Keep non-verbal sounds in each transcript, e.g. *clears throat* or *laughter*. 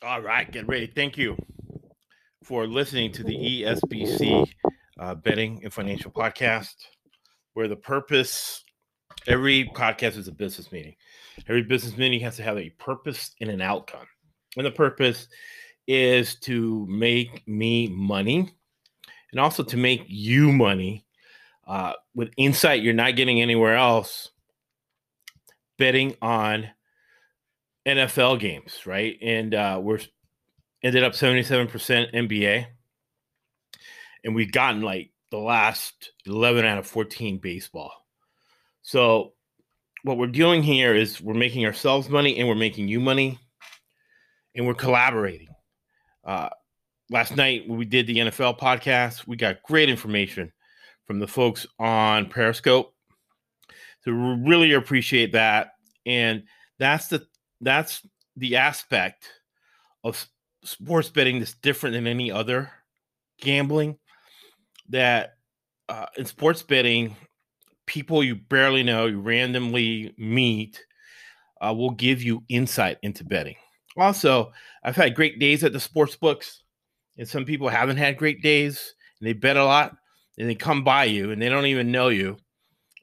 All right, get ready. Thank you for listening to the ESBC uh, Betting and Financial Podcast, where the purpose, every podcast is a business meeting. Every business meeting has to have a purpose and an outcome. And the purpose is to make me money and also to make you money uh, with insight you're not getting anywhere else betting on NFL games, right? And uh, we're ended up 77% NBA. And we've gotten like the last 11 out of 14 baseball. So, what we're doing here is we're making ourselves money and we're making you money and we're collaborating. Uh, last night, when we did the NFL podcast, we got great information from the folks on Periscope. So, we really appreciate that. And that's the that's the aspect of sports betting that's different than any other gambling that uh, in sports betting people you barely know you randomly meet uh, will give you insight into betting. Also i've had great days at the sports books and some people haven't had great days and they bet a lot and they come by you and they don't even know you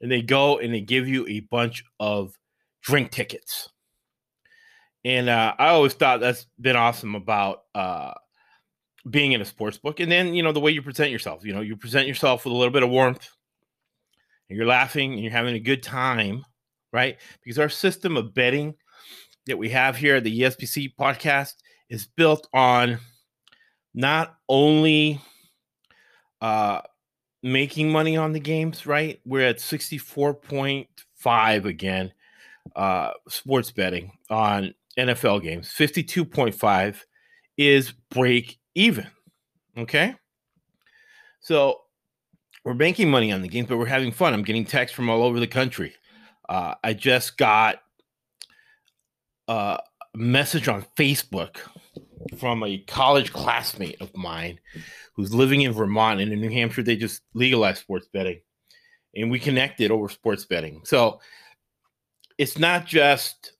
and they go and they give you a bunch of drink tickets and uh, I always thought that's been awesome about uh, being in a sports book. And then, you know, the way you present yourself, you know, you present yourself with a little bit of warmth and you're laughing and you're having a good time, right? Because our system of betting that we have here at the ESPC podcast is built on not only uh, making money on the games, right? We're at 64.5 again, uh, sports betting on NFL games. 52.5 is break even. Okay. So we're making money on the games, but we're having fun. I'm getting texts from all over the country. Uh, I just got a message on Facebook from a college classmate of mine who's living in Vermont and in New Hampshire. They just legalized sports betting and we connected over sports betting. So it's not just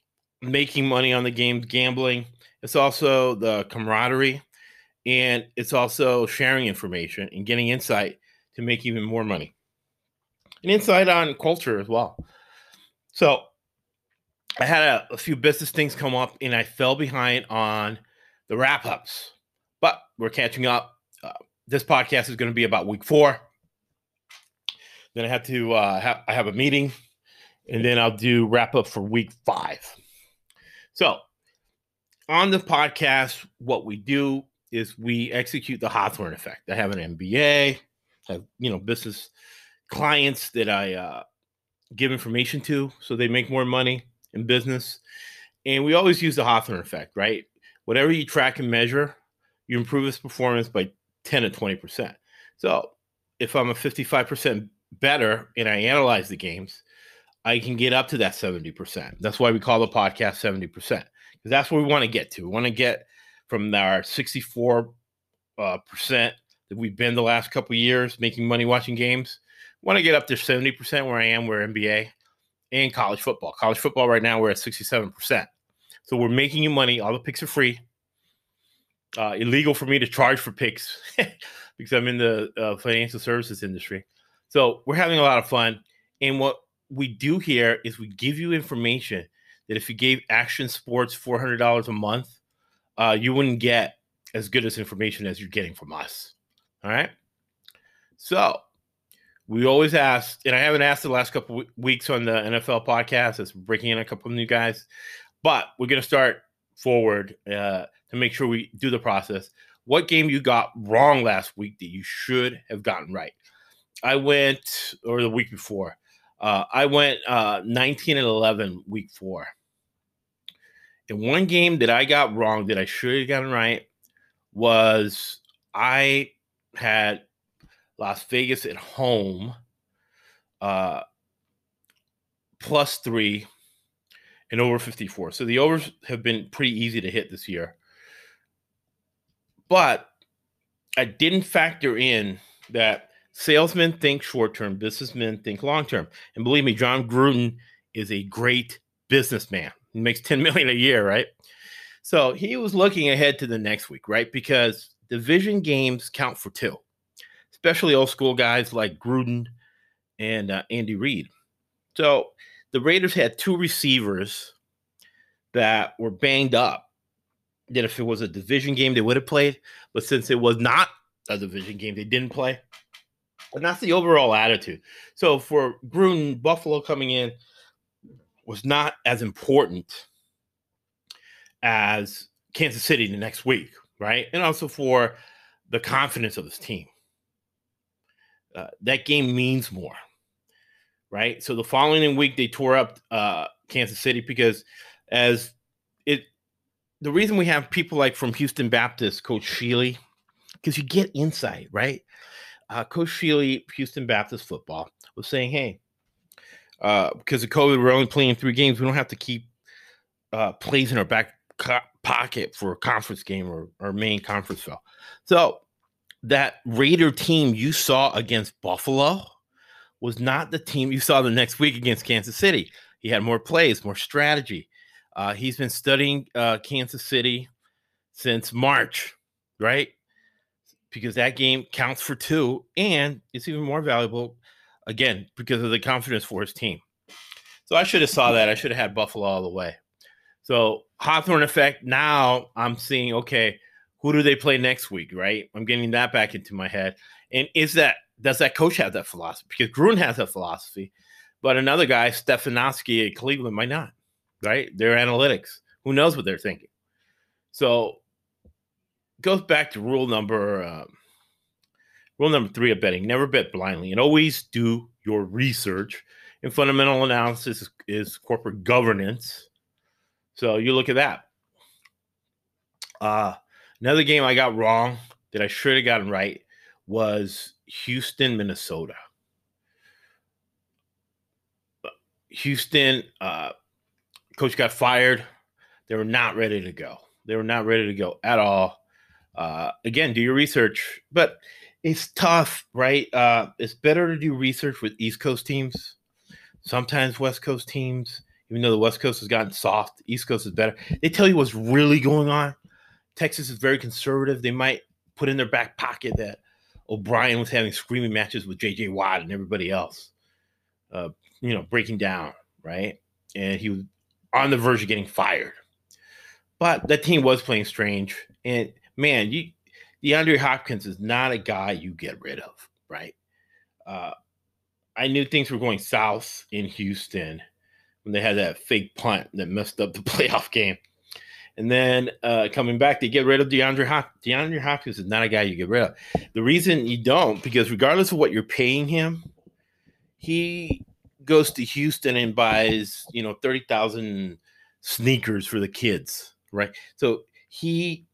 making money on the games, gambling. It's also the camaraderie, and it's also sharing information and getting insight to make even more money, and insight on culture as well. So, I had a, a few business things come up, and I fell behind on the wrap ups, but we're catching up. Uh, this podcast is going to be about week four. Then I have to uh, have I have a meeting, and then I'll do wrap up for week five. So, on the podcast, what we do is we execute the Hawthorne effect. I have an MBA, I have you know business clients that I uh, give information to, so they make more money in business. And we always use the Hawthorne effect, right? Whatever you track and measure, you improve its performance by 10 to 20%. So if I'm a 55% better and I analyze the games, I can get up to that 70%. That's why we call the podcast 70%, because that's what we want to get to. We want to get from our 64 uh, percent that we've been the last couple years making money watching games. Want to get up to 70% where I am, where NBA and college football. College football right now, we're at 67%. So we're making you money. All the picks are free. Uh, illegal for me to charge for picks *laughs* because I'm in the uh, financial services industry. So we're having a lot of fun. And what we do here is we give you information that if you gave Action Sports $400 a month, uh, you wouldn't get as good as information as you're getting from us. All right. So we always ask, and I haven't asked the last couple weeks on the NFL podcast. As we're breaking in a couple of new guys, but we're going to start forward uh, to make sure we do the process. What game you got wrong last week that you should have gotten right? I went, or the week before, uh, I went uh, 19 and 11 week four. And one game that I got wrong that I should have gotten right was I had Las Vegas at home uh, plus three, and over 54. So the overs have been pretty easy to hit this year. But I didn't factor in that salesmen think short term, businessmen think long term. And believe me, Jon Gruden is a great businessman. He makes 10 million a year, right? So he was looking ahead to the next week, right? Because division games count for two, especially old school guys like Gruden and uh, Andy Reid. So the Raiders had two receivers that were banged up. That if it was a division game, they would have played. But since it was not a division game, they didn't play. And that's the overall attitude. So for Gruden, Buffalo coming in was not as important as Kansas City the next week, right? And also for the confidence of this team. Uh, that game means more right? So the following week they tore up uh, Kansas City because as it the reason we have people like from Houston Baptist, Coach Shealy, because you get insight, right? Uh, Coach Shealy, Houston Baptist football, was saying, hey, uh, because of COVID, we're only playing three games. We don't have to keep uh, plays in our back co- pocket for a conference game or, or main conference fell. So that Raider team you saw against Buffalo was not the team you saw the next week against Kansas City. He had more plays, more strategy. Uh, he's been studying uh, Kansas City since March, right? Because that game counts for two, and it's even more valuable again because of the confidence for his team. So I should have saw that. I *laughs* should have had Buffalo all the way. So Hawthorne effect. Now I'm seeing okay, who do they play next week? Right? I'm getting that back into my head. And is that does that coach have that philosophy? Because Gruden has that philosophy, but another guy, Stefanowski at Cleveland, might not. Right? Their analytics. Who knows what they're thinking? So goes back to rule number uh, rule number three of betting: never bet blindly, and always do your research. And fundamental analysis is, is corporate governance. So you look at that. Uh, another game I got wrong that I should have gotten right was Houston, Minnesota. Houston, uh, coach got fired. They were not ready to go. They were not ready to go at all. Uh, again, do your research, but it's tough, right? Uh, it's better to do research with East Coast teams, sometimes West Coast teams. Even though the West Coast has gotten soft, East Coast is better. They tell you what's really going on. Texas is very conservative. They might put in their back pocket that O'Brien was having screaming matches with J.J. Watt and everybody else, uh, you know, breaking down, right? And he was on the verge of getting fired. But that team was playing strange. And man, you DeAndre Hopkins is not a guy you get rid of, right? Uh, I knew things were going south in Houston when they had that fake punt that messed up the *laughs* playoff game. And then uh, coming back, they get rid of DeAndre Hopkins. DeAndre Hopkins is not a guy you get rid of. The reason you don't, because regardless of what you're paying him, he goes to Houston and buys, you know, 30,000 sneakers for the kids, right? So he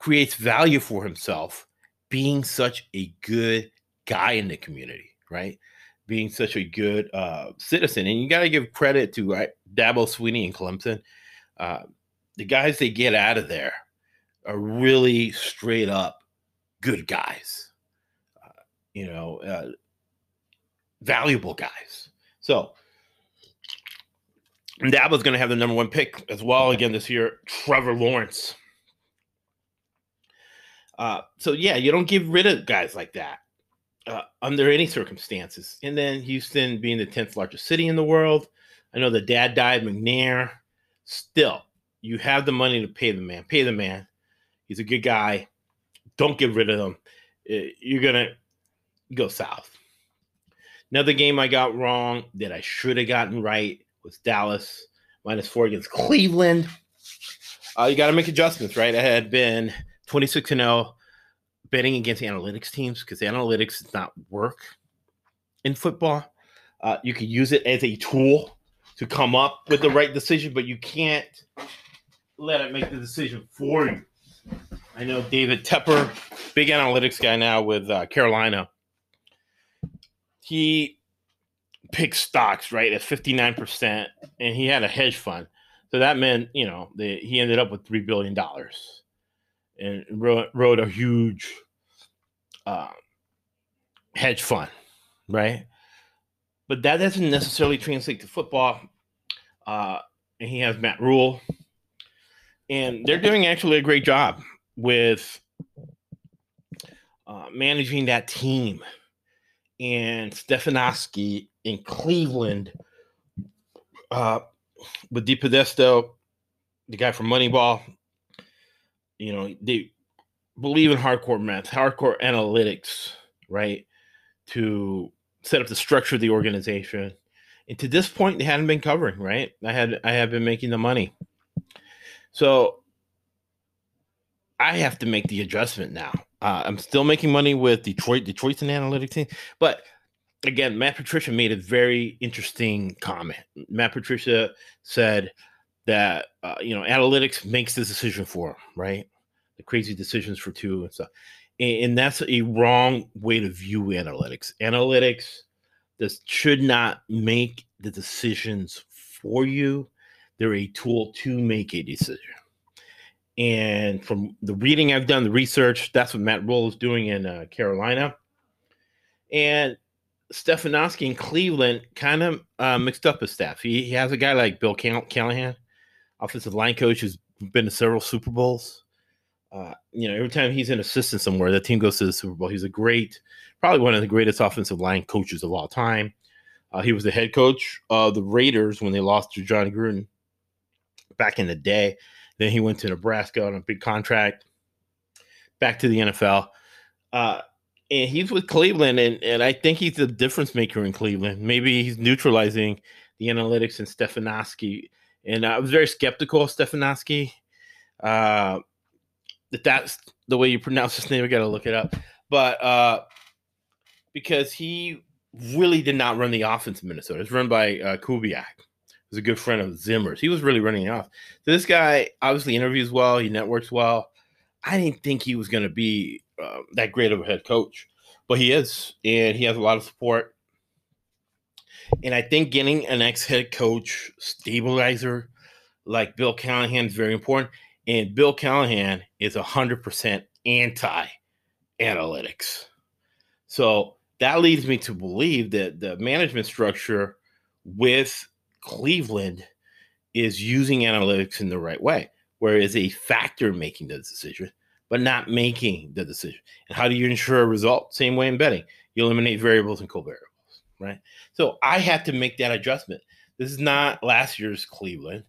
creates value for himself being such a good guy in the community, right? Being such a good uh, citizen. And you got to give credit to right, Dabo Swinney and Clemson. Uh, the guys they get out of there are really straight up good guys, uh, you know, uh, valuable guys. So was going to have the number one pick as well again this year, Trevor Lawrence. Uh, so yeah, you don't get rid of guys like that uh, under any circumstances. And then Houston being the tenth largest city in the world, I know the dad died, McNair. Still, you have the money to pay the man. Pay the man. He's a good guy. Don't get rid of him. Uh, you're gonna go south. Another game I got wrong that I should have gotten right was Dallas minus four against Cleveland. Uh, you got to make adjustments, right? I had been 26 and 0 betting against analytics teams because analytics does not work in football. Uh, you can use it as a tool to come up with the right decision, but you can't let it make the decision for you. I know David Tepper, big analytics guy now with uh, Carolina. He picked stocks right at 59%, and he had a hedge fund. So that meant, you know, he ended up with $3 billion and wrote, a huge uh, hedge fund, right? But that doesn't necessarily translate to football. Uh, and he has Matt Rhule, and they're doing actually a great job with uh, managing that team. And Stefanowski in Cleveland uh, with DePodesta, the guy from Moneyball, you know, they believe in hardcore math, hardcore analytics, right? To set up the structure of the organization. And to this point, they hadn't been covering, right? I had I have been making the money. So I have to make the adjustment now. Uh, I'm still making money with Detroit. Detroit's an analytics team, but again, Matt Patricia made a very interesting comment. Matt Patricia said that uh, you know analytics makes the decision for right? The crazy decisions for two and stuff, and, and that's a wrong way to view analytics. Analytics this should not make the decisions for you. They're a tool to make a decision. And from the reading I've done, the research, that's what Matt Rhule is doing in uh, Carolina. And Stefanski in Cleveland kind of uh, mixed up his staff. He, he, has a guy like Bill Callahan, offensive line coach, who's been to several Super Bowls. Uh, you know, every time he's an assistant somewhere, the team goes to the Super Bowl. He's a great, probably one of the greatest offensive line coaches of all time. Uh, he was the head coach of the Raiders when they lost to Jon Gruden back in the day. Then he went to Nebraska on a big contract, back to the NFL. Uh, and he's with Cleveland, and, and I think he's the difference maker in Cleveland. Maybe he's neutralizing the analytics and Stefanski. And I was very skeptical of Stefanski. Uh, that that's the way you pronounce his name. I got to look it up. But uh, because he really did not run the offense in Minnesota, it's run by uh, Kubiak. He's a good friend of Zimmer's. He was really running off. So this guy obviously interviews well. He networks well. I didn't think he was going to be uh, that great of a head coach, but he is, and he has a lot of support. And I think getting an ex head coach stabilizer like Bill Callahan is very important. And Bill Callahan is 100% anti analytics. So that leads me to believe that the management structure with Cleveland is using analytics in the right way, where it's a factor making the decision but not making the decision. And how do you ensure a result? Same way in betting. You eliminate variables and covariables, right? So I had to make that adjustment. This is not last year's Cleveland,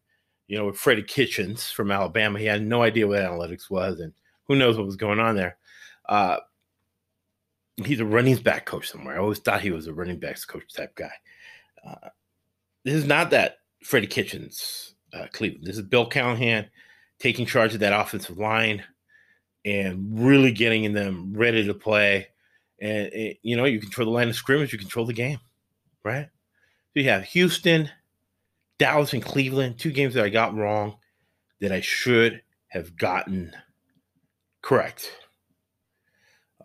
you know, with Freddie Kitchens from Alabama. He had no idea what analytics was, and who knows what was going on there. Uh, he's a running back coach somewhere. I always thought he was a running backs coach type guy. Uh, this is not that Freddie Kitchens uh, Cleveland. This is Bill Callahan taking charge of that offensive line and really getting them ready to play. And, it, you know, you control the line of scrimmage, you control the game, right? So you have Houston, Dallas, and Cleveland, two games that I got wrong that I should have gotten correct.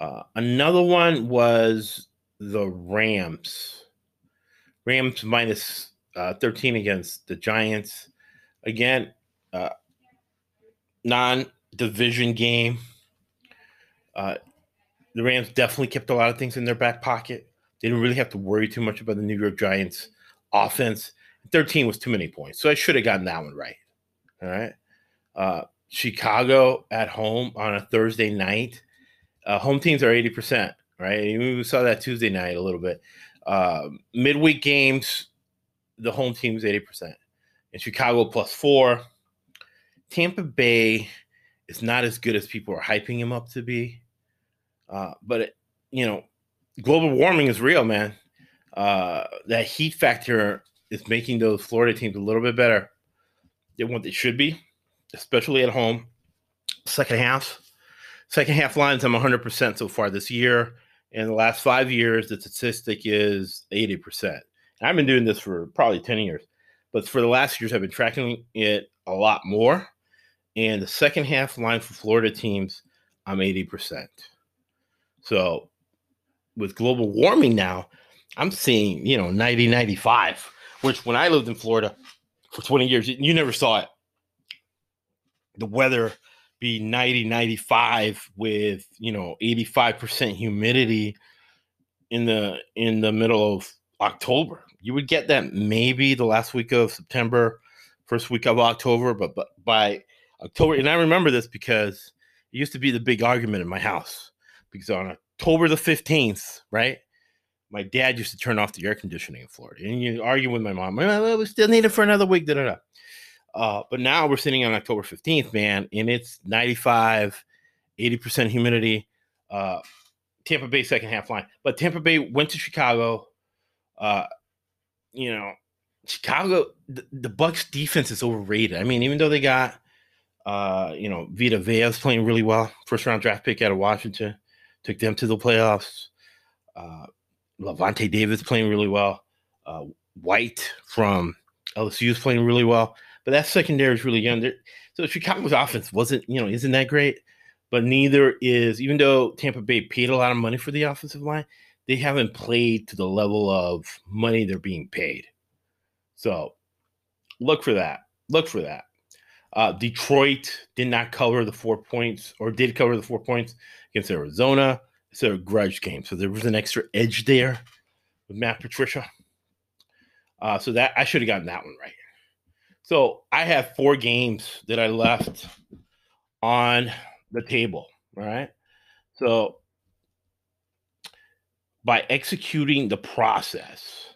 Uh, another one was the Rams. Rams minus, uh, 13 against the Giants. Again, uh, non division game. The Rams definitely kept a lot of things in their back pocket. They didn't really have to worry too much about the New York Giants offense. 13 was too many points. So I should have gotten that one right. All right. Uh, Chicago at home on a Thursday night. Uh, home teams are 80%, right? We saw that Tuesday night a little bit. Uh, midweek games, the home team is 80%. And Chicago plus four. Tampa Bay is not as good as people are hyping him up to be. Uh, but it, you know, global warming is real, man. Uh, that heat factor is making those Florida teams a little bit better than what they should be, especially at home. Second half, second half lines, I'm 100% so far this year. In the last five years, the statistic is 80%. I've been doing this for probably 10 years, but for the last years, I've been tracking it a lot more. And the second half line for Florida teams, I'm 80%. So with global warming now, I'm seeing, you know, 90, 95, which when I lived in Florida for 20 years, you never saw it. The weather be 90, 95 with, you know, 85% humidity in the in the middle of October. You would get that maybe the last week of September, first week of October, but, but by October, and I remember this because it used to be the big argument in my house because on October the 15th, right? My dad used to turn off the air conditioning in Florida. And you argue with my mom, well, we still need it for another week. Da, da, da. Uh, but now we're sitting on October 15th, man, and it's 95, 80% humidity. Uh, Tampa Bay second half line. But Tampa Bay went to Chicago. Uh, you know, Chicago, the, the Bucs defense is overrated. I mean, even though they got uh, you know, Vita Vea's playing really well, first round draft pick out of Washington, took them to the playoffs. Uh, Lavonte Davis playing really well. Uh, White from LSU is playing really well, but that secondary is really young. So Chicago's offense wasn't, you know, isn't that great, but neither is, even though Tampa Bay paid a lot of money for the offensive line, they haven't played to the level of money they're being paid. So look for that. Look for that. Uh, Detroit did not cover the four points, or did cover the four points against Arizona. It's a grudge game, so there was an extra edge there with Matt Patricia. Uh, so that I should have gotten that one right. So I have four games that I left on the table. All right. So by executing the process,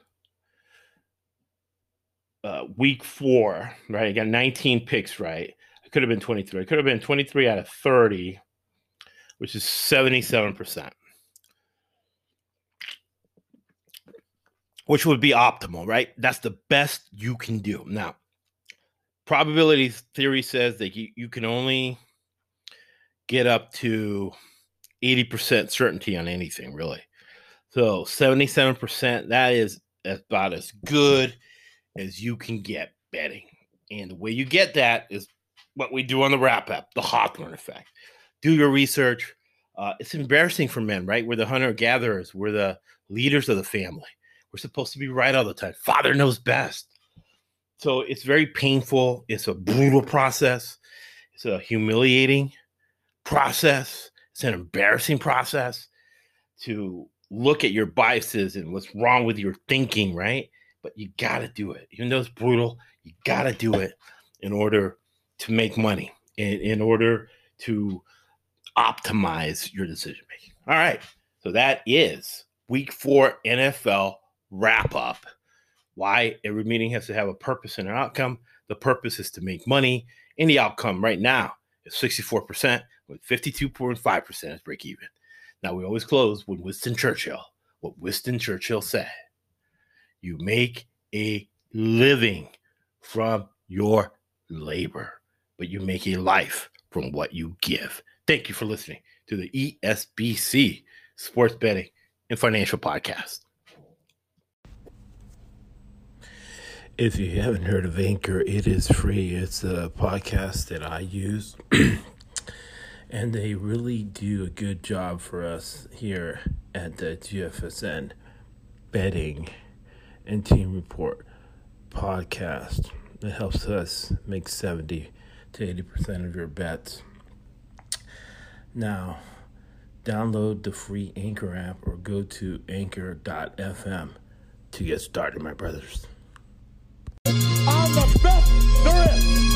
uh, week four, right? I got 19 picks right. I could have been 23. I could have been 23 out of 30, which is 77%. Which would be optimal, right? That's the best you can do. Now, probability theory says that you, you can only get up to 80% certainty on anything, really. So 77%, that is about as good as you can get betting. And the way you get that is what we do on the wrap up, the Hawthorne effect. Do your research. Uh, it's embarrassing for men, right? We're the hunter gatherers, we're the leaders of the family. We're supposed to be right all the time. Father knows best. So it's very painful. It's a brutal process. It's a humiliating process. It's an embarrassing process to look at your biases and what's wrong with your thinking, right? but you got to do it. Even though it's brutal, you got to do it in order to make money, in, in order to optimize your decision making. All right. So that is week four NFL wrap up. Why every meeting has to have a purpose and an outcome. The purpose is to make money, and the outcome right now is 64%, with 52.5% as break even. Now, we always close with Winston Churchill, what Winston Churchill said. You make a living from your labor, but you make a life from what you give. Thank you for listening to the ESBC Sports Betting and Financial Podcast. If you haven't heard of Anchor, it is free. It's a podcast that I use. *clears throat* and they really do a good job for us here at the GFSN betting and Team Report podcast It helps us make 70 to 80% of your bets. Now, download the free Anchor app or go to anchor.fm to get started, my brothers. I'm the best there is.